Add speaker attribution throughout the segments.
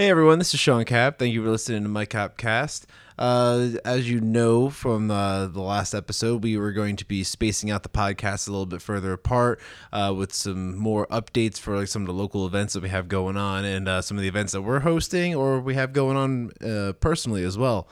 Speaker 1: Hey everyone, this is Sean Cav. Thank you for listening to my Capcast. Uh, as you know from uh, the last episode, we were going to be spacing out the podcast a little bit further apart uh, with some more updates for like some of the local events that we have going on and uh, some of the events that we're hosting or we have going on uh, personally as well.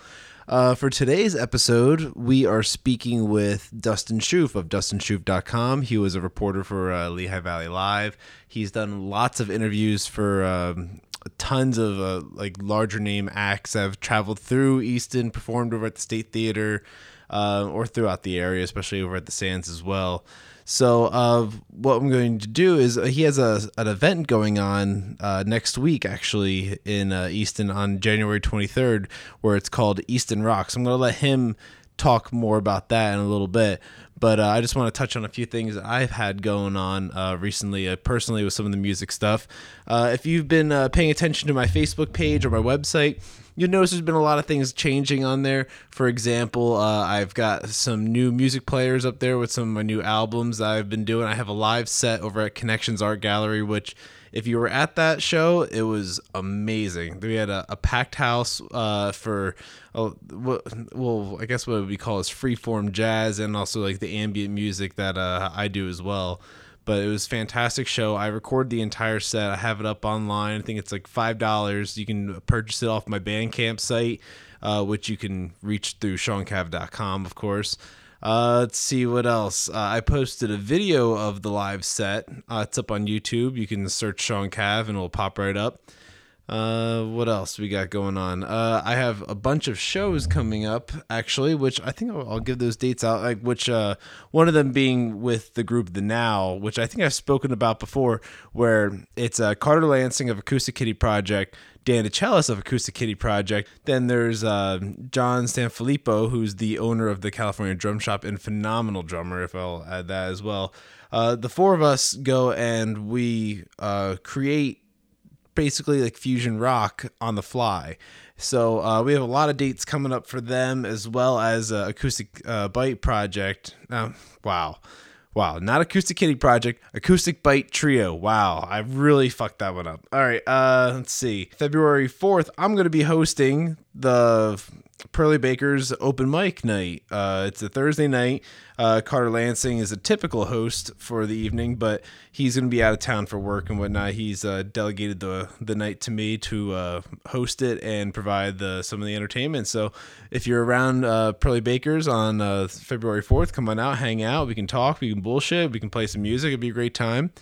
Speaker 1: Uh, for today's episode, we are speaking with Dustin Schoof of DustinSchoof.com. He was a reporter for Lehigh Valley Live. He's done lots of interviews for um, tons of uh, like larger name acts have traveled through Easton, performed over at the State Theater, uh, or throughout the area, especially over at the Sands as well. So, uh, what I'm going to do is uh, he has a, an event going on uh, next week, actually, in uh, Easton on January 23rd, where it's called Easton Rocks. I'm going to let him talk more about that in a little bit. But uh, I just want to touch on a few things I've had going on uh, recently, uh, personally, with some of the music stuff. Uh, if you've been uh, paying attention to my Facebook page or my website, you'll notice there's been a lot of things changing on there. For example, uh, I've got some new music players up there with some of my new albums I've been doing. I have a live set over at Connections Art Gallery, which if you were at that show, it was amazing. We had a, a packed house uh, for, uh, well, I guess what we call is freeform jazz and also like the ambient music that uh, I do as well. But it was fantastic show. I recorded the entire set. I have it up online. I think it's like five dollars. You can purchase it off my Bandcamp site, uh, which you can reach through SeanCav.com, of course. Uh, let's see what else. Uh, I posted a video of the live set. Uh, it's up on YouTube. You can search Sean Cav and it'll pop right up. Uh, what else we got going on? Uh, I have a bunch of shows coming up actually, which I think I'll, I'll give those dates out. Like which, uh, one of them being with the group The Now, which I think I've spoken about before, where it's uh, Carter Lansing of Acoustic Kitty Project, Dan DeChellis of Acoustic Kitty Project. Then there's uh, John Sanfilippo, who's the owner of the California Drum Shop and phenomenal drummer, if I'll add that as well. Uh, the four of us go and we uh, create basically like fusion rock on the fly. So uh, we have a lot of dates coming up for them as well as uh, Acoustic uh, Bite Project. Wow. Wow, not Acoustic Kitty Project, Acoustic Bite Trio. Wow, I really fucked that one up. All right, uh, let's see. February 4th, I'm going to be hosting the Pearly Baker's open mic night. Uh, it's a Thursday night. Uh, Carter Lansing is a typical host for the evening, but he's going to be out of town for work and whatnot. He's uh, delegated the the night to me to uh, host it and provide the some of the entertainment. So if you're around uh, Pearly Baker's on uh, February 4th, come on out, hang out. We can talk, we can bullshit, we can play some music. It'd be a great time.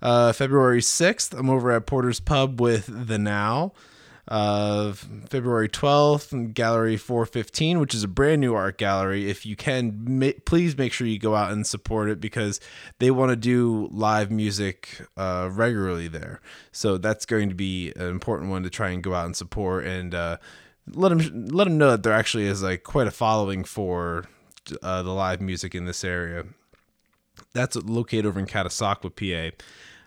Speaker 1: February 6th, I'm over at Porter's Pub with The Now uh, February 12th, Gallery 415, which is a brand new art gallery. If you can, ma- please make sure you go out and support it because they want to do live music uh, regularly there. So that's going to be an important one to try and go out and support and uh, let them let them know that there actually is like quite a following for uh, the live music in this area. That's located over in Catasauqua, PA.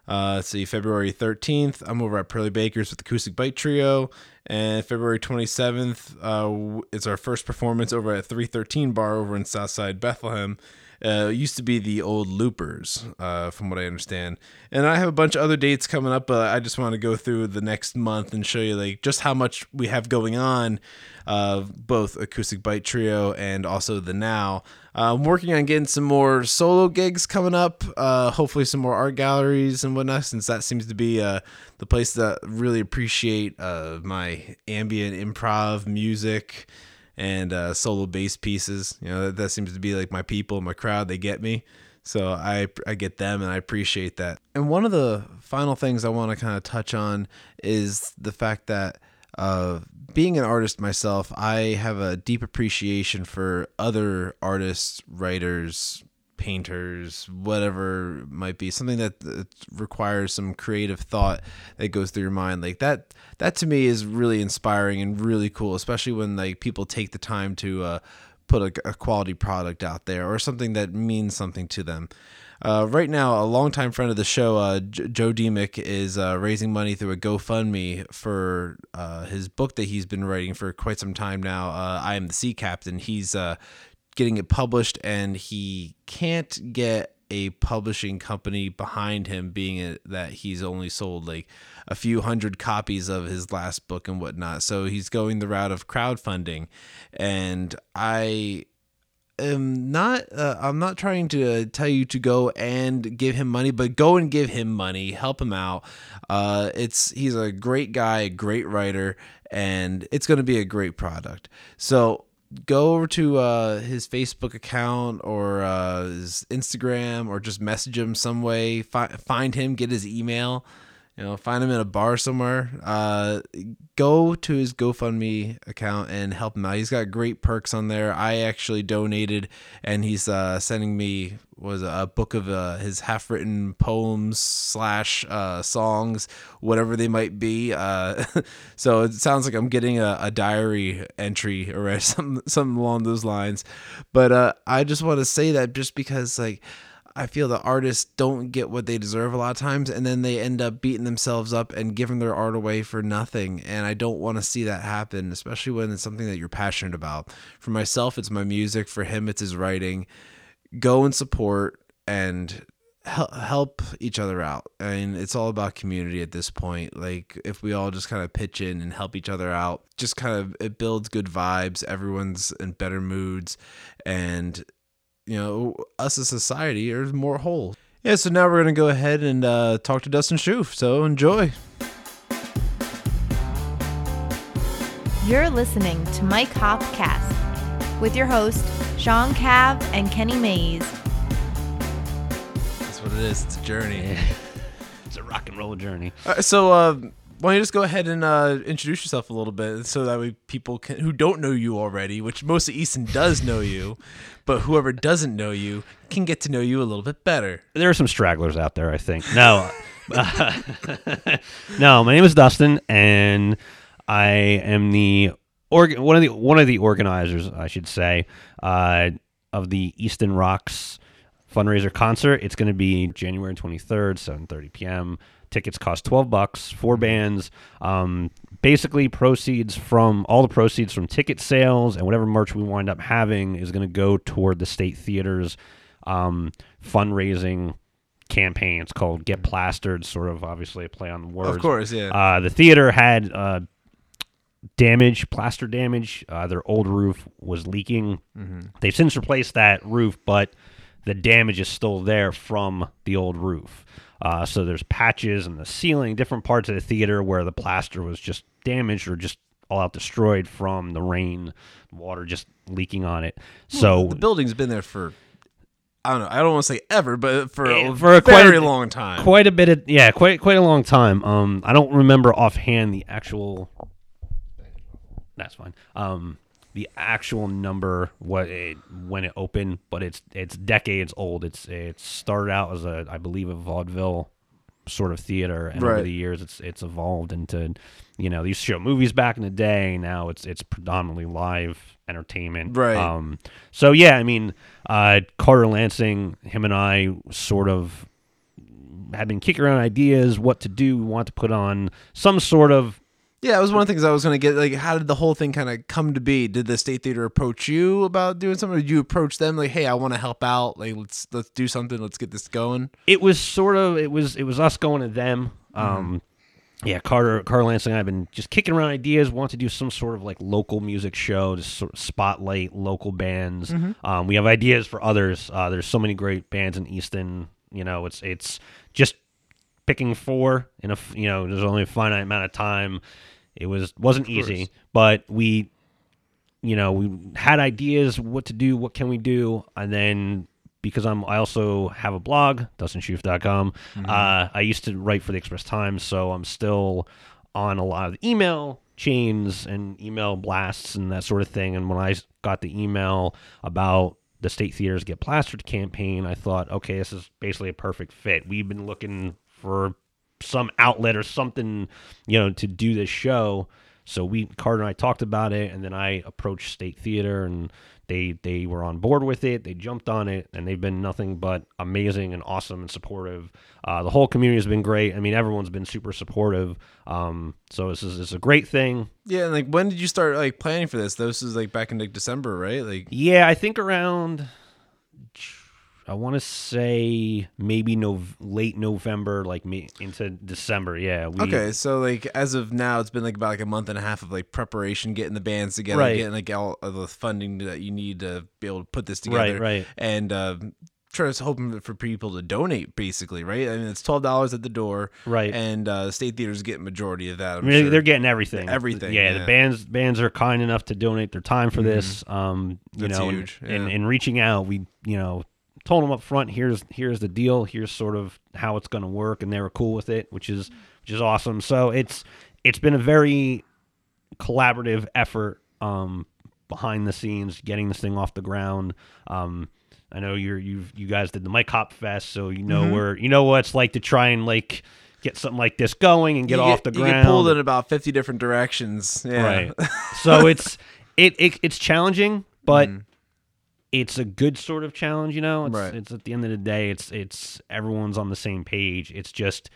Speaker 1: Uh, let's see, February 13th, I'm over at Pearly Baker's with Acoustic Bite Trio. And February 27th, uh, it's our first performance over at 313 Bar over in Southside Bethlehem. Uh, used to be the old Loopers, uh, from what I understand. And I have a bunch of other dates coming up, but I just want to go through the next month and show you like just how much we have going on, uh, both Acoustic Bite Trio and also the Now. Uh, I'm working on getting some more solo gigs coming up. Uh, hopefully, some more art galleries and whatnot, since that seems to be uh, the place that really appreciate uh, my ambient improv music and uh, solo bass pieces. You know, that, that seems to be like my people, my crowd. They get me. So I I get them and I appreciate that. And one of the final things I want to kind of touch on is the fact that uh, being an artist myself, I have a deep appreciation for other artists, writers, painters, whatever might be, something that, that requires some creative thought that goes through your mind. Like that, that to me is really inspiring and really cool, especially when like people take the time to uh, put a, a quality product out there or something that means something to them. Uh, right now, a longtime friend of the show, uh, J- Joe Demick, is uh, raising money through a GoFundMe for uh, his book that he's been writing for quite some time now. Uh, I am the Sea Captain. He's uh, getting it published, and he can't get a publishing company behind him, being it that he's only sold like a few hundred copies of his last book and whatnot. So he's going the route of crowdfunding, and I am not uh, I'm not trying to tell you to go and give him money, but go and give him money, help him out. Uh, it's he's a great guy, a great writer, and it's going to be a great product. So go over to uh, his Facebook account or uh, his Instagram or just message him some way. Fi- find him, get his email you know, find him in a bar somewhere. Uh, go to his GoFundMe account and help him out. He's got great perks on there. I actually donated, and he's uh, sending me was a book of uh, his half-written poems slash uh, songs, whatever they might be. Uh, so it sounds like I'm getting a, a diary entry or something, something along those lines. But uh, I just want to say that just because like I feel the artists don't get what they deserve a lot of times, and then they end up beating themselves up and giving their art away for nothing. And I don't want to see that happen, especially when it's something that you're passionate about. For myself, it's my music. For him, it's his writing. Go and support and help each other out. I mean, it's all about community at this point. Like if we all just kind of pitch in and help each other out, just kind of it builds good vibes. Everyone's in better moods and you know, us as society are more whole. Yeah, so now we're going to go ahead and uh, talk to Dustin Schoof. So enjoy.
Speaker 2: You're listening to Mike Hop Cast with your host, Sean Cav and Kenny Mays.
Speaker 1: That's what it is. It's a journey.
Speaker 3: it's a rock and roll journey.
Speaker 1: so, uh, why don't you just go ahead and uh, introduce yourself a little bit so that way people can, who don't know you already, which most of Easton does know you, but whoever doesn't know you can get to know you a little bit better.
Speaker 3: There are some stragglers out there, I think. No, no, my name is Dustin, and I am the org- one of the one of the organizers, I should say, uh, of the Easton Rocks fundraiser concert. It's going to be January 23rd, 7:30 p.m. Tickets cost 12 bucks, four bands. Um, basically, proceeds from all the proceeds from ticket sales and whatever merch we wind up having is going to go toward the state theaters um, fundraising campaign. It's called Get Plastered, sort of obviously a play on the words.
Speaker 1: Of course, yeah.
Speaker 3: Uh, the theater had uh, damage, plaster damage. Uh, their old roof was leaking. Mm-hmm. They've since replaced that roof, but the damage is still there from the old roof. Uh, so there's patches in the ceiling, different parts of the theater where the plaster was just damaged or just all out destroyed from the rain, water just leaking on it. So
Speaker 1: the building's been there for I don't know. I don't want to say ever, but for a, eh, for a very quite a, long time.
Speaker 3: Quite a bit of yeah, quite quite a long time. Um, I don't remember offhand the actual. That's fine. Um, the actual number what it, when it opened, but it's it's decades old. It's it started out as a I believe a vaudeville sort of theater, and right. over the years it's it's evolved into you know they used to show movies back in the day. Now it's it's predominantly live entertainment.
Speaker 1: Right.
Speaker 3: Um. So yeah, I mean, uh, Carter Lansing, him and I sort of had been kicking around ideas what to do. We want to put on some sort of
Speaker 1: yeah, it was one of the things I was going to get. Like, how did the whole thing kind of come to be? Did the state theater approach you about doing something? Or did you approach them like, "Hey, I want to help out. Like, let's let's do something. Let's get this going."
Speaker 3: It was sort of it was it was us going to them. Mm-hmm. Um, yeah, Carter Carter Lansing and I have been just kicking around ideas. Want to do some sort of like local music show to sort of spotlight local bands. Mm-hmm. Um, we have ideas for others. Uh, there's so many great bands in Easton. You know, it's it's just picking four in a you know there's only a finite amount of time it was wasn't easy, but we, you know, we had ideas what to do, what can we do, and then because I'm I also have a blog, DustinSchoof.com. Mm-hmm. Uh, I used to write for the Express Times, so I'm still on a lot of email chains and email blasts and that sort of thing. And when I got the email about the state theaters get plastered campaign, I thought, okay, this is basically a perfect fit. We've been looking for some outlet or something, you know, to do this show. So we Carter and I talked about it, and then I approached State Theater, and they they were on board with it. They jumped on it, and they've been nothing but amazing and awesome and supportive. Uh, the whole community has been great. I mean, everyone's been super supportive. Um, so this is, this a great thing.
Speaker 1: Yeah, and like when did you start like planning for this? This is like back in like December, right? Like
Speaker 3: yeah, I think around I want to say maybe no late November, like me into December. Yeah. We,
Speaker 1: Okay, so like as of now, it's been like about like a month and a half of like preparation, getting the bands together,
Speaker 3: Right.
Speaker 1: getting like all of the funding that you need to be able to put this together,
Speaker 3: right. Right.
Speaker 1: and uh, trying to hoping for people to donate, basically, right? I mean, it's twelve dollars at the door,
Speaker 3: Right.
Speaker 1: And uh, state theaters get majority of that. I'm
Speaker 3: I mean,
Speaker 1: sure.
Speaker 3: they're getting everything.
Speaker 1: Everything,
Speaker 3: Yeah,
Speaker 1: yeah. Mm-hmm.
Speaker 3: the bands bands are kind enough to donate their time for this. Um, you
Speaker 1: That's
Speaker 3: know, and-
Speaker 1: huge,
Speaker 3: and,
Speaker 1: yeah.
Speaker 3: and reaching out, we you know told them up front, here's here's the deal, here's sort of how it's going to work, and they were cool with it, which is which is awesome. So it's it's been a very collaborative effort um, behind the scenes, getting this thing off the ground. Um, I know you're you've you guys did the Mike Hop Fest, so you know
Speaker 1: Mm-hmm.
Speaker 3: where you know what it's like to try and like get something like this going and get
Speaker 1: You
Speaker 3: off the
Speaker 1: you
Speaker 3: ground.
Speaker 1: get pulled in about fifty different directions. Yeah.
Speaker 3: Right. so it's it, it it's challenging, but
Speaker 1: Mm.
Speaker 3: It's a good sort of challenge, you know. It's
Speaker 1: Right.
Speaker 3: it's at the end of the day, it's it's everyone's on the same page. It's just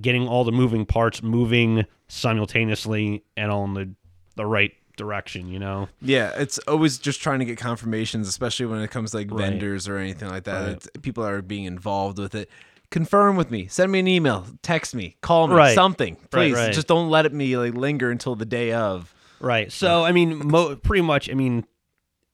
Speaker 3: getting all the moving parts moving simultaneously and all in the the right direction, you know.
Speaker 1: Yeah, it's always just trying to get confirmations, especially when it comes to like
Speaker 3: Right.
Speaker 1: vendors or anything like that.
Speaker 3: Right.
Speaker 1: It's- people are being involved with it. Confirm with me. Send me an email. Text me. Call me.
Speaker 3: Right.
Speaker 1: Something, please.
Speaker 3: right.
Speaker 1: Just don't let it me like linger until the day of.
Speaker 3: Right. So I mean, mo- pretty much. I mean,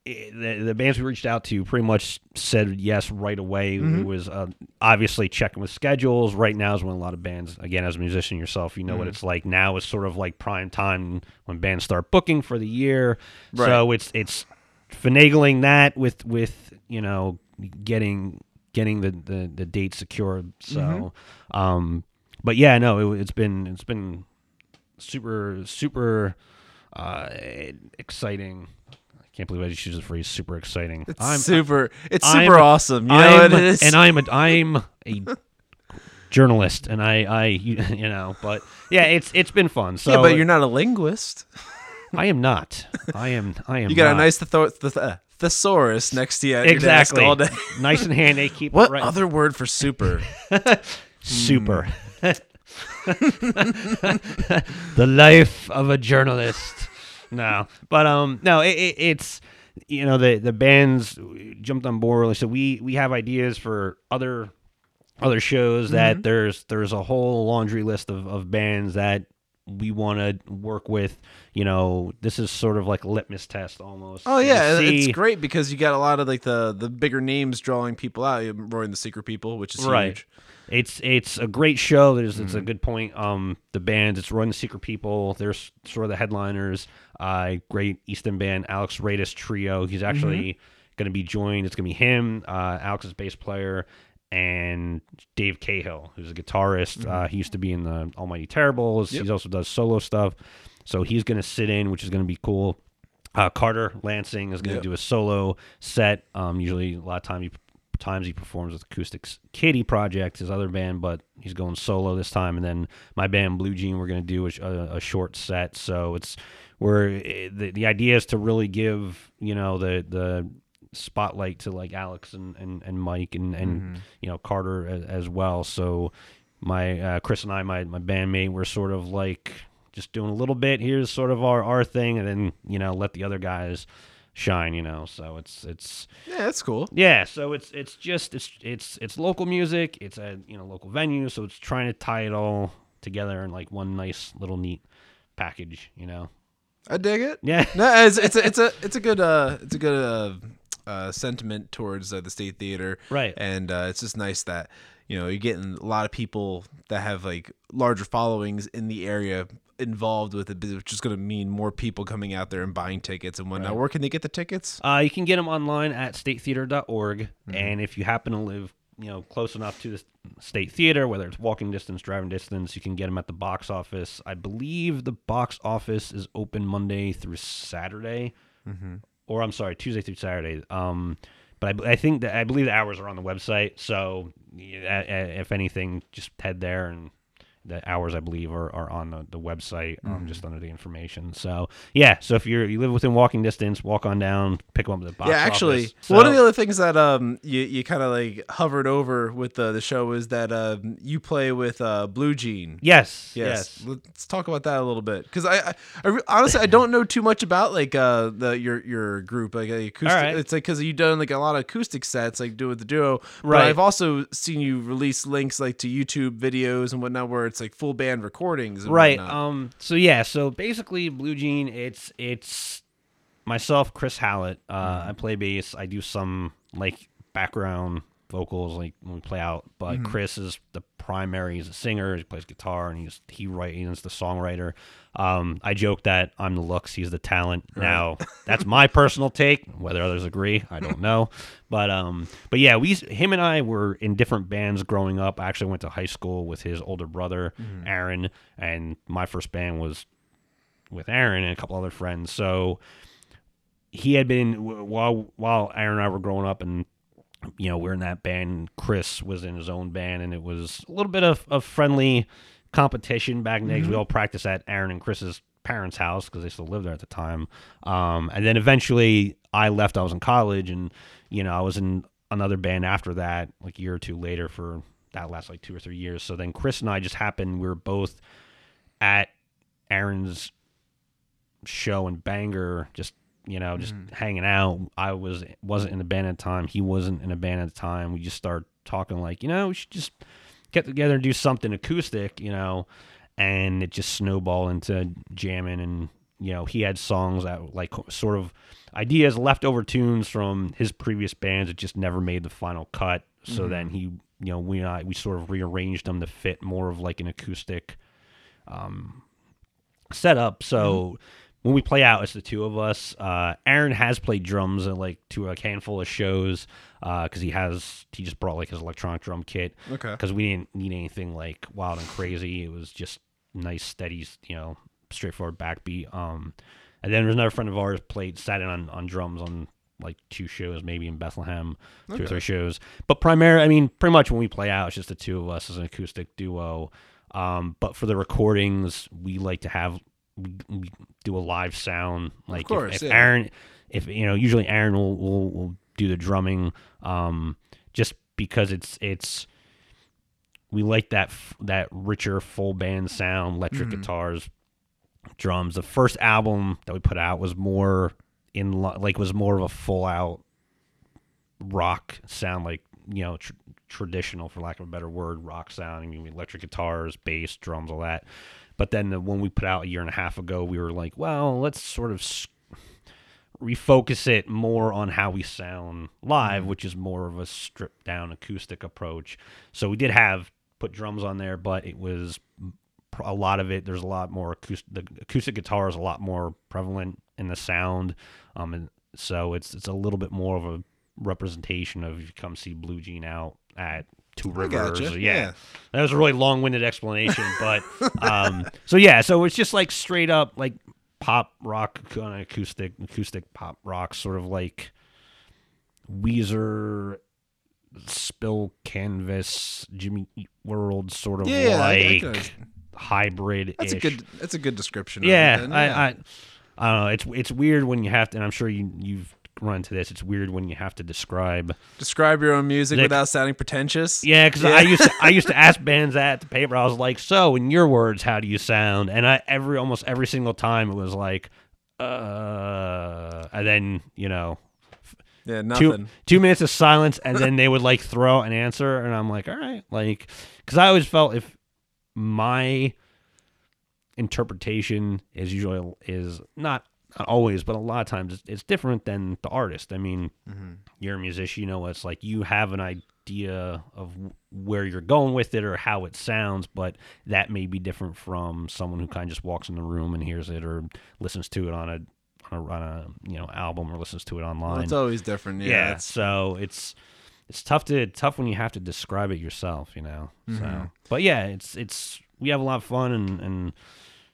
Speaker 3: the the bands we reached out to pretty much said yes right away.
Speaker 1: Mm-hmm.
Speaker 3: It was uh, obviously checking with schedules. Right now is when a lot of bands, again, as a musician yourself, you know
Speaker 1: Mm-hmm.
Speaker 3: what it's like. Now is sort of like prime time when bands start booking for the year.
Speaker 1: Right.
Speaker 3: So it's it's finagling that with with you know getting getting the the, the date secured. So,
Speaker 1: Mm-hmm.
Speaker 3: um, but yeah, no, it, it's been it's been super super uh exciting can't believe i just used the phrase super exciting
Speaker 1: It's super. It's
Speaker 3: I'm-
Speaker 1: super awesome. You know
Speaker 3: I'm,
Speaker 1: what it is?
Speaker 3: and i'm a i'm a journalist and i i you, you know but yeah it's it's been fun so
Speaker 1: yeah, but you're not a linguist.
Speaker 3: i am not i am i am
Speaker 1: You got a nice thetho- th- uh, thesaurus next to you at your desk
Speaker 3: exactly
Speaker 1: all day.
Speaker 3: nice and handy keep
Speaker 1: What
Speaker 3: it right
Speaker 1: other word for super?
Speaker 3: super the life of a journalist no. But um no it, it, it's you know the the bands jumped on board so we we have ideas for other other shows that there's there's a whole laundry list of, of bands that we want to work with. You know this is sort of like a litmus test almost.
Speaker 1: Oh yeah,
Speaker 3: see-
Speaker 1: it's great because you got a lot of like the the bigger names drawing people out. Roy the Secret People, which is
Speaker 3: right.
Speaker 1: huge.
Speaker 3: It's it's a great show there's it's
Speaker 1: Mm-hmm.
Speaker 3: a good point um the bands it's run the secret people there's sort of the headliners uh great easton band alex Radis trio he's actually
Speaker 1: Mm-hmm.
Speaker 3: going to be joined it's going to be him uh alex's bass player and Dave Cahill, who's a guitarist. Uh, he used to be in the Almighty Terribles.
Speaker 1: Mm-hmm. Yep.
Speaker 3: He also does solo stuff. So he's going to sit in, which is going to be cool. Uh, Carter Lansing is going to
Speaker 1: Yep.
Speaker 3: do a solo set. Um, usually, a lot of time he, times he performs with Acoustics Kitty Project, his other band, but he's going solo this time. And then my band Blue Jean, we're going to do a, a, short set. So it's where the the idea is to really give you know the the spotlight to like Alex and, and, and Mike and, and you know Carter as, as well. So my uh, Chris and I, my my bandmate, we're sort of like just doing a little bit. Here's sort of our, our thing, and then you know let the other guys shine. You know, so it's it's
Speaker 1: Yeah, that's cool.
Speaker 3: yeah. So it's it's just it's it's it's local music. It's a you know local venue. So it's trying to tie it all together in like one nice little neat package. You know.
Speaker 1: I dig it.
Speaker 3: Yeah.
Speaker 1: no, it's it's a it's a it's a good uh it's a good uh, uh sentiment towards uh, the state theater,
Speaker 3: Right.
Speaker 1: And uh, it's just nice that you know you're getting a lot of people that have like larger followings in the area involved with it, which is going to mean more people coming out there and buying tickets and whatnot.
Speaker 3: Right.
Speaker 1: Where can they get the tickets?
Speaker 3: Uh, you can get them online at statetheater.org. And if you happen to live, you know, close enough to the state theater, whether it's walking distance, driving distance, you can get them at the box office. I believe the box office is open Monday through Saturday, or I'm sorry, Tuesday through Saturday. Um, but I, I think that I believe the hours are on the website. So if anything, just head there and the hours I believe are, are on the, the website, um,
Speaker 1: Mm-hmm.
Speaker 3: just under the information. So yeah, so if you're you live within walking distance, walk on down, pick them up at the box
Speaker 1: yeah, actually,
Speaker 3: office.
Speaker 1: one of the other things that um you, you kind of like hovered over with the, the show is that um you play with uh Blue Jean.
Speaker 3: yes,
Speaker 1: Yes.
Speaker 3: yes,
Speaker 1: Let's talk about that a little bit because I, I, I honestly I don't know too much about like uh the your your group like uh, acoustic.
Speaker 3: Right.
Speaker 1: It's like because you've done like a lot of acoustic sets like do with the duo. But
Speaker 3: Right.
Speaker 1: I've also seen you release links like to YouTube videos and whatnot where it's like full band recordings. And
Speaker 3: right.
Speaker 1: whatnot.
Speaker 3: Um. So yeah. So basically, Blue Jean. It's it's myself, Chris Hallett. Uh, I play bass. I do some like background vocals, like when we play out. But Chris is the primary. He's a singer. He plays guitar, and he's he write. He's the songwriter. Um. I joke that I'm the looks. He's the talent. Now that's my personal take. Whether others agree, I don't know. But um. But yeah, we him and I were in different bands growing up. I actually went to high school with his older brother, Aaron, and my first band was with Aaron and a couple other friends. So he had been while while Aaron and I were growing up, and you know we are in that band. Chris was in his own band, and it was a little bit of, of friendly competition back then. 'cause We all practiced at Aaron and Chris's parents' house because they still lived there at the time. Um, and then eventually I left. I was in college, and you know I was in another band after that, like a year or two later for that last like two or three years. So then Chris and I just happened. We were both at Aaron's show in Bangor, just you know, just hanging out. I was wasn't in the band at the time. He wasn't in a band at the time. We just started talking like, you know, we should just get together and do something acoustic, you know, and it just snowballed into jamming and you know, he had songs that like sort of ideas, leftover tunes from his previous bands that just never made the final cut. So then he, you know, we and I we sort of rearranged them to fit more of like an acoustic um, setup. So when we play out, it's the two of us. Uh, Aaron has played drums at like to a handful of shows because he has he just brought like his electronic drum kit.
Speaker 1: Okay.
Speaker 3: Because we didn't need anything like wild and crazy. It was just nice, steady, you know, straightforward backbeat. Um, and then there's another friend of ours played sat in on, on drums on like two shows, maybe in Bethlehem, two or three shows. But primarily, I mean, pretty much when we play out, it's just the two of us as an acoustic duo. Um, but for the recordings, we like to have do a live sound. Like if-
Speaker 1: course,
Speaker 3: if,
Speaker 1: yeah.
Speaker 3: Aaron, if you know, usually Aaron will will, will do the drumming, um, just because it's it's we like that f- that richer full band sound, electric guitars, drums. The first album that we put out was more in li- like was more of a full out rock sound, like you know tr- traditional for lack of a better word, rock sound. I mean, electric guitars, bass, drums, all that. But then the one we put out a year and a half ago, we were like, well, let's sort of refocus it more on how we sound live, which is more of a stripped down acoustic approach. So we did have put drums on there, but it was a lot of it. There's a lot more acoustic. The acoustic guitar is a lot more prevalent in the sound, um, and so it's it's a little bit more of a representation of if you come see Blue Jean out at Two Rivers.
Speaker 1: gotcha,
Speaker 3: Yeah.
Speaker 1: yeah.
Speaker 3: that was a really long-winded explanation, but um, so yeah, so it's just like straight up like pop rock, of acoustic, acoustic pop rock, sort of like Weezer, Spill Canvas, Jimmy Eat World, sort of
Speaker 1: Yeah, I- I
Speaker 3: like
Speaker 1: can
Speaker 3: hybrid.
Speaker 1: That's a good. That's a good description.
Speaker 3: Yeah,
Speaker 1: of it then,
Speaker 3: I, I, I don't know. It's it's weird when you have to, and I'm sure you you've run to this. It's weird when you have to describe.
Speaker 1: describe your own music
Speaker 3: Like-
Speaker 1: without sounding pretentious.
Speaker 3: Yeah, because I used to I used to ask bands that at the paper. I was like, "So, in your words, how do you sound?" And I every almost every single time it was like, "Uh," and then you know
Speaker 1: yeah,
Speaker 3: two
Speaker 1: nothing.
Speaker 3: two minutes of silence, and then they would like throw an answer, and I'm like, all right, like, because I always felt if my interpretation is usually is not not always, but a lot of times it's, it's different than the artist. I mean, you're a musician, you know, it's like you have an idea of where you're going with it or how it sounds, but that may be different from someone who kind of just walks in the room and hears it or listens to it on a on a, on a you know album or listens to it online.
Speaker 1: Well, it's always different. Yeah.
Speaker 3: Yeah,
Speaker 1: it's-
Speaker 3: so it's it's tough to tough when you have to describe it yourself, you know.
Speaker 1: Mm-hmm.
Speaker 3: So, but yeah, it's it's we have a lot of fun and and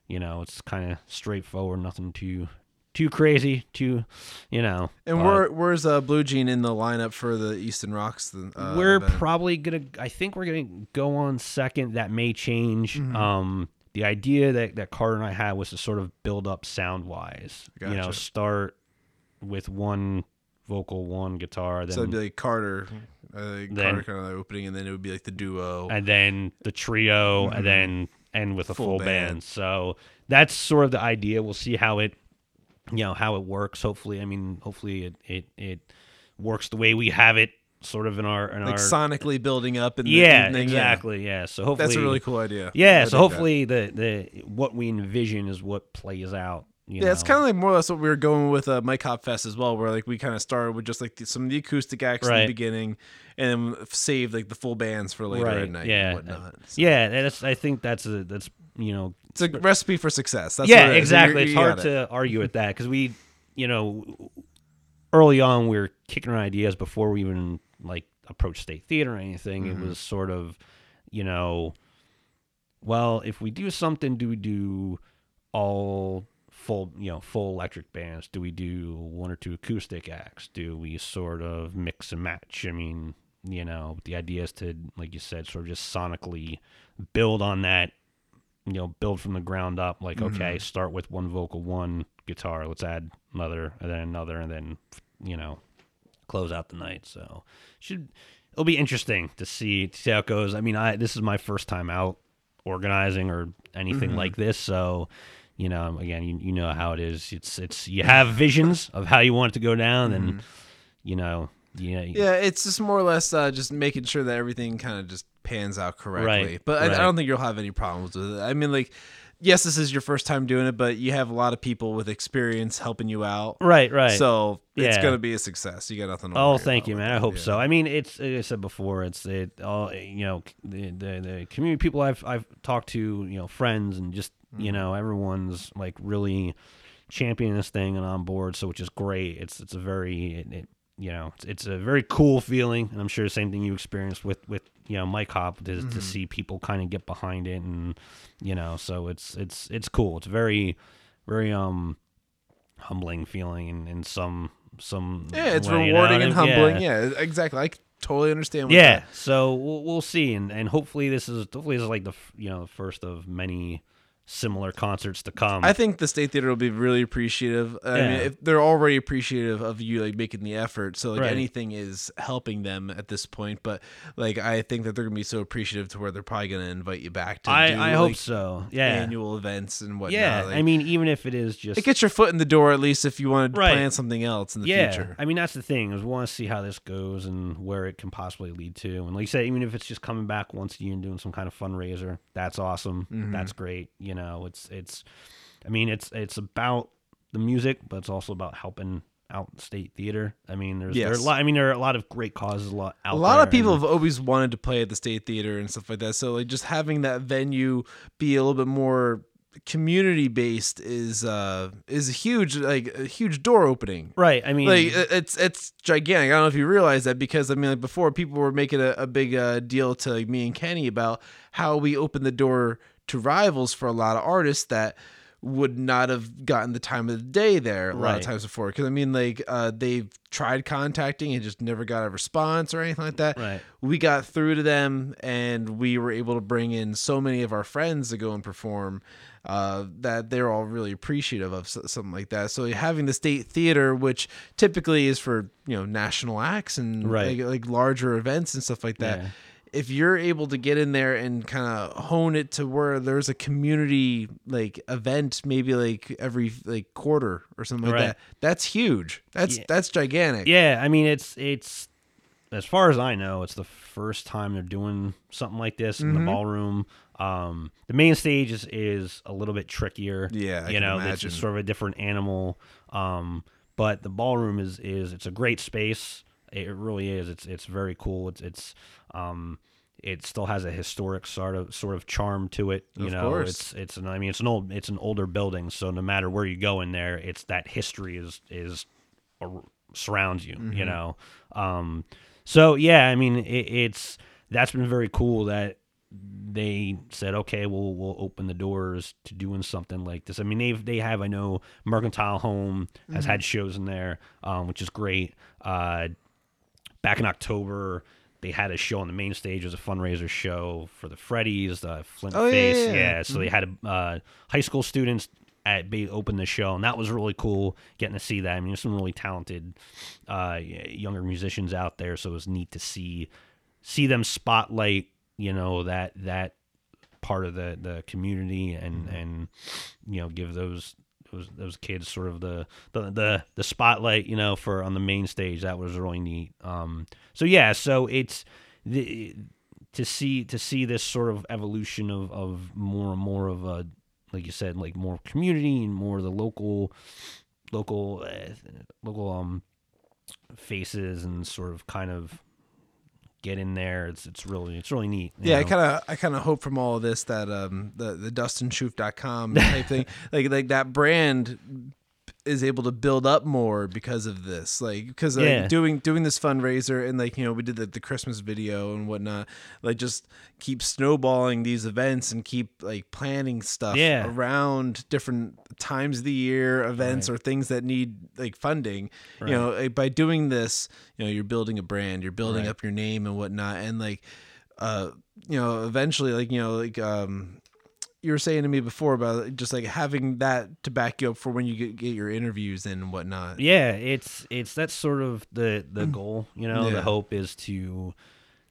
Speaker 3: you know it's kind of straightforward, nothing too too crazy, too, you know.
Speaker 1: And where where's uh, Blue Jean in the lineup for the Easton Rocks? Uh,
Speaker 3: we're
Speaker 1: event?
Speaker 3: probably gonna. I think we're gonna go on second. That may change.
Speaker 1: Mm-hmm.
Speaker 3: Um, the idea that that Carter and I had was to sort of build up sound wise. You know, start with one vocal, one guitar, then
Speaker 1: so it'd be like Carter, uh,
Speaker 3: Then-
Speaker 1: Carter kind of like opening, and then it would be like the duo.
Speaker 3: and then the trio, and then end with a full,
Speaker 1: Mm-hmm. Full
Speaker 3: band.
Speaker 1: band.
Speaker 3: So that's sort of the idea. We'll see how it, you know, how it works. Hopefully, I mean, hopefully it it it works the way we have it, sort of in our in
Speaker 1: like
Speaker 3: our
Speaker 1: sonically building up. In
Speaker 3: yeah,
Speaker 1: the evening.
Speaker 3: exactly, yeah. So hopefully
Speaker 1: That's a really cool idea.
Speaker 3: Yeah,
Speaker 1: I
Speaker 3: so hopefully the the what we envision is what plays out.
Speaker 1: Yeah, it's kind of like more or less what we were going with uh, Mike Hop Fest as well, where like we kind of started with just like the, some of the acoustic acts in the beginning, and then saved like the full bands for later
Speaker 3: right.
Speaker 1: at night
Speaker 3: yeah,
Speaker 1: and whatnot. So
Speaker 3: yeah. That's I think that's a that's you know
Speaker 1: it's a recipe for success. That's
Speaker 3: yeah
Speaker 1: it
Speaker 3: exactly.
Speaker 1: You-
Speaker 3: it's
Speaker 1: you
Speaker 3: hard
Speaker 1: got it.
Speaker 3: to argue with that because we you know early on we were kicking around ideas before we even like approached state theater or anything.
Speaker 1: Mm-hmm.
Speaker 3: It was sort of you know well if we do something do we do all full you know full electric bands? Do we do one or two acoustic acts? Do we sort of mix and match? I mean you know the idea is to like you said sort of just sonically build on that you know build from the ground up like mm-hmm. okay start with one vocal one guitar let's add another and then another and then you know close out the night. So should it'll be interesting to see to see how it goes. I mean i this is my first time out organizing or anything mm-hmm. like this so you know again you, you know how it is it's it's you have visions of how you want it to go down and you know yeah
Speaker 1: Yeah, it's just more or less uh, just making sure that everything kind of just pans out correctly.
Speaker 3: Right,
Speaker 1: But I,
Speaker 3: right.
Speaker 1: I don't think you'll have any problems with it. I mean, like, yes, this is your first time doing it, but you have a lot of people with experience helping you out.
Speaker 3: right right
Speaker 1: So it's
Speaker 3: Yeah.
Speaker 1: gonna be a success. You got nothing. To
Speaker 3: Oh, thank you, man.
Speaker 1: that,
Speaker 3: I hope
Speaker 1: yeah.
Speaker 3: so. I mean, it's like I said before. It's it all you know. The, the the community people I've I've talked to, you know, friends and just
Speaker 1: Mm-hmm.
Speaker 3: you know everyone's like really championing this thing and on board. So which is great. It's it's a very it, it, you know it's, it's a very cool feeling, and I'm sure the same thing you experienced with with you know Mike Hop to,
Speaker 1: Mm-hmm.
Speaker 3: to see people kind of get behind it and you know so it's it's it's cool. It's very very um humbling feeling in, in some some
Speaker 1: Yeah, it's
Speaker 3: way, you know
Speaker 1: rewarding and humbling. Yeah. exactly. I totally understand. What
Speaker 3: yeah
Speaker 1: that-
Speaker 3: so we'll, we'll see and and hopefully this is hopefully this is like the you know the first of many similar concerts to come
Speaker 1: I think the state theater will be really appreciative. I mean, if they're already appreciative of you like making the effort, so like
Speaker 3: Right.
Speaker 1: anything is helping them at this point. But like, I think that they're gonna be so appreciative to where they're probably gonna invite you back to.
Speaker 3: I,
Speaker 1: do,
Speaker 3: I hope so yeah
Speaker 1: Annual events and whatnot.
Speaker 3: yeah
Speaker 1: Like,
Speaker 3: I mean even if it is just
Speaker 1: it gets your foot in the door at least if you want to
Speaker 3: Right.
Speaker 1: plan something else in the
Speaker 3: yeah
Speaker 1: future.
Speaker 3: I mean that's the thing is we want to see how this goes and where it can possibly lead to and like you said even if it's just coming back once a year and doing some kind of fundraiser that's awesome
Speaker 1: Mm-hmm.
Speaker 3: that's great you know it's it's I mean it's it's about the music but it's also about helping out state theater I mean there's there are a lot I mean there are a lot of great causes a lot out
Speaker 1: a lot
Speaker 3: there,
Speaker 1: of people
Speaker 3: and-
Speaker 1: have always wanted to play at the state theater and stuff like that. So like just having that venue be a little bit more community based is uh is a huge like a huge door opening.
Speaker 3: right I mean
Speaker 1: Like it's it's gigantic. I don't know if you realize that because I mean like before people were making a, a big uh, deal to like, me and Kenny about how we opened the door Two Rivers for a lot of artists that would not have gotten the time of the day there a lot of times before because i mean like uh, they've tried contacting and just never got a response or anything like that
Speaker 3: Right.
Speaker 1: we got through to them and we were able to bring in so many of our friends to go and perform uh, that they're all really appreciative of something like that so having the state theater which typically is for you know national acts and
Speaker 3: Right.
Speaker 1: like, like larger events and stuff like that
Speaker 3: Yeah.
Speaker 1: If you're able to get in there and kind of hone it to where there's a community like event maybe like every like quarter or something like
Speaker 3: Right.
Speaker 1: that that's huge that's
Speaker 3: Yeah.
Speaker 1: that's gigantic
Speaker 3: Yeah, I mean it's it's as far as I know, it's the first time they're doing something like this in
Speaker 1: Mm-hmm.
Speaker 3: the ballroom. Um, the main stage is, is a little bit trickier.
Speaker 1: Yeah, I
Speaker 3: you know, it's just sort of a different animal. Um, but the ballroom is is it's a great space. It really is. It's it's very cool. It's it's um, it still has a historic sort of sort of charm to it. You
Speaker 1: Of
Speaker 3: know,
Speaker 1: course.
Speaker 3: it's it's an I mean it's an old it's an older building, so no matter where you go in there, it's that history is is ar- surrounds you you
Speaker 1: Mm-hmm.
Speaker 3: know um so yeah i mean it, it's that's been very cool that they said, okay, we'll we'll open the doors to doing something like this. I mean, they've they have I know Mercantile Home has had shows in there, um, which is great. Uh, back in October, they had a show on the main stage. It was a fundraiser show for the Freddies, the Flint
Speaker 1: Oh, yeah,
Speaker 3: Face.
Speaker 1: yeah, yeah.
Speaker 3: so they had uh, high school students at they opened the show, and that was really cool getting to see that. I mean, there's some really talented uh, younger musicians out there, so it was neat to see see them spotlight, you know, that that part of the the community and and you know give those those those kids sort of the the the, the spotlight you know for on the main stage. That was really neat. Um so yeah so it's the to see to see this sort of evolution of of more and more of a like you said like more community and more the local local uh, local um faces and sort of kind of get in there. It's it's really it's really neat
Speaker 1: Yeah, I kind of I kind of hope from all of this that um the the DustinSchoof.com type thing like like that brand is able to build up more because of this like because like
Speaker 3: Yeah.
Speaker 1: doing doing this fundraiser and like you know we did the, the christmas video and whatnot like just keep snowballing these events and keep like planning stuff
Speaker 3: Yeah.
Speaker 1: around different times of the year events or things that need like funding you know like, by doing this you know you're building a brand you're building
Speaker 3: Right.
Speaker 1: up your name and whatnot and like uh you know eventually like you know like um you were saying to me before about just like having that to back you up for when you get, get your interviews and whatnot
Speaker 3: yeah it's it's that's sort of the the goal you know
Speaker 1: Mm. Yeah.
Speaker 3: the hope is to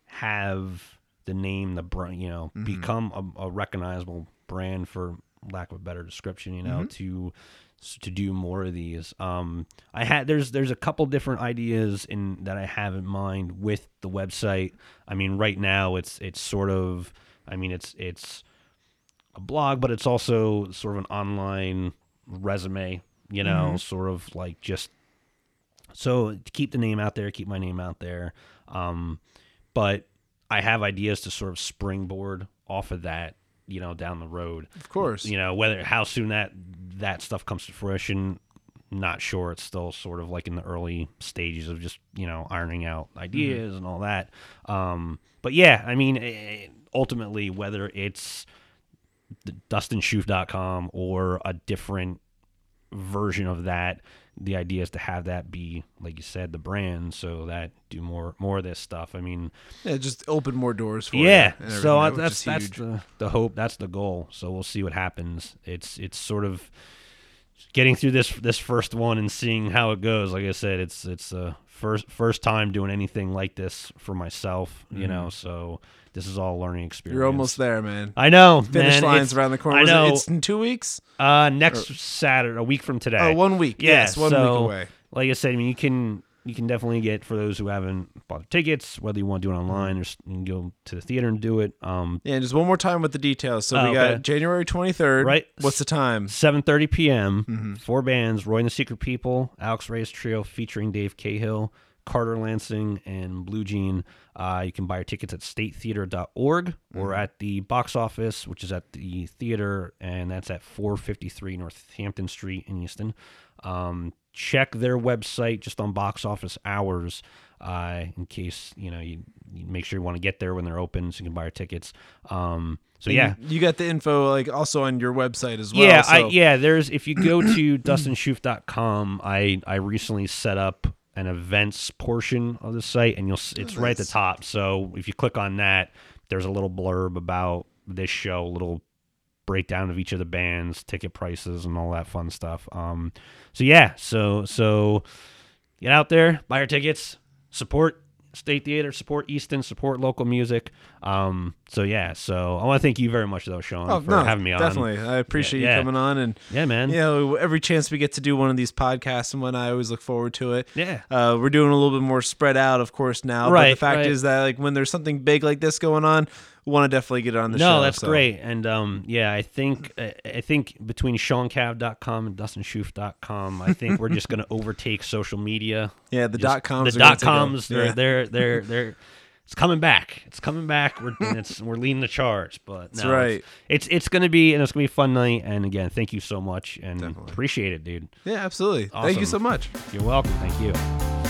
Speaker 3: have the name the brand you know
Speaker 1: Mm-hmm.
Speaker 3: become a, a recognizable brand for lack of a better description you know
Speaker 1: Mm-hmm.
Speaker 3: to to do more of these um i had there's there's a couple different ideas in that i have in mind with the website i mean right now it's it's sort of i mean it's it's a blog, but it's also sort of an online resume, you know, sort of like just so to keep the name out there, keep my name out there. Um, but I have ideas to sort of springboard off of that, you know, down the road.
Speaker 1: of course
Speaker 3: You know, whether how soon that that stuff comes to fruition, not sure. It's still sort of like in the early stages of just you know ironing out ideas and all that. Um, but yeah, I mean, eh, ultimately, whether it's the DustinSchoof.com or a different version of that, the idea is to have that be, like you said, the brand, so that do more more of this stuff. I mean,
Speaker 1: yeah just open more doors for you
Speaker 3: yeah. So uh, that's that's
Speaker 1: huge.
Speaker 3: the the hope. That's the goal. So we'll see what happens. It's it's sort of getting through this this first one and seeing how it goes. Like I said, it's it's a first first time doing anything like this for myself. You know, so this is all a learning experience.
Speaker 1: You're almost there man
Speaker 3: I know.
Speaker 1: finish
Speaker 3: man,
Speaker 1: lines
Speaker 3: it's-
Speaker 1: around the corner
Speaker 3: I know.
Speaker 1: it's in two weeks
Speaker 3: Uh, next Saturday, a week from today.
Speaker 1: oh one week
Speaker 3: Yeah,
Speaker 1: yes one
Speaker 3: so,
Speaker 1: week away
Speaker 3: Like I said, I mean, you can you can definitely get for those who haven't bought tickets, whether you want to do it online or you can go to the theater and do it. Um,
Speaker 1: yeah just one more time with the details so
Speaker 3: Oh,
Speaker 1: we got
Speaker 3: okay.
Speaker 1: january 23rd
Speaker 3: Right.
Speaker 1: what's the time
Speaker 3: 7:30 p.m.
Speaker 1: Mm-hmm.
Speaker 3: Four bands: Roy and the Secret People, Alex Reyes Trio featuring Dave Cahill, Carter Lansing, and Blue Jean. Uh, you can buy your tickets at statetheater.org
Speaker 1: Mm-hmm.
Speaker 3: or at the box office, which is at the theater, and that's at 453 Northampton Street in Easton. Um, check their website just on box office hours uh, in case you know you, you make sure you want to get there when they're open so you can buy your tickets. Um, so
Speaker 1: And
Speaker 3: yeah,
Speaker 1: you, got the info like also on your website as well
Speaker 3: yeah,
Speaker 1: so.
Speaker 3: I yeah. There's if you go to dustinschoof.com, I I recently set up an events portion of the site, and you'll it's right at the top. So if you click on that, there's a little blurb about this show, a little breakdown of each of the bands, ticket prices, and all that fun stuff. Um, so yeah, so so get out there, buy your tickets, support State Theater, support Easton, support local music. Um, so yeah, so I want to thank you very much though, Sean,
Speaker 1: Oh
Speaker 3: for
Speaker 1: no,
Speaker 3: having me on.
Speaker 1: definitely. I appreciate
Speaker 3: Yeah.
Speaker 1: you coming on, and
Speaker 3: Yeah, man.
Speaker 1: you know, every chance we get to do one of these podcasts and when I always look forward to it.
Speaker 3: Yeah.
Speaker 1: uh, we're doing a little bit more spread out, of course, now. But the fact
Speaker 3: right.
Speaker 1: is that like when there's something big like this going on, we want to definitely get it on the
Speaker 3: no,
Speaker 1: show.
Speaker 3: No, that's
Speaker 1: so.
Speaker 3: great. And um, yeah, I think I think between SeanCav.com and DustinSchoof.com, I think we're just going to overtake social media.
Speaker 1: Yeah, the
Speaker 3: Just-
Speaker 1: dot coms.
Speaker 3: The dot coms. They're
Speaker 1: yeah.
Speaker 3: they're they're they're. It's coming back. It's coming back. We're and it's we're leading the charge. But
Speaker 1: That's right.
Speaker 3: It's, it's it's gonna be and it's gonna be a fun night. And again, thank you so much and
Speaker 1: Definitely.
Speaker 3: appreciate it, dude.
Speaker 1: Yeah, absolutely. Thank you so much.
Speaker 3: You're welcome. Thank you.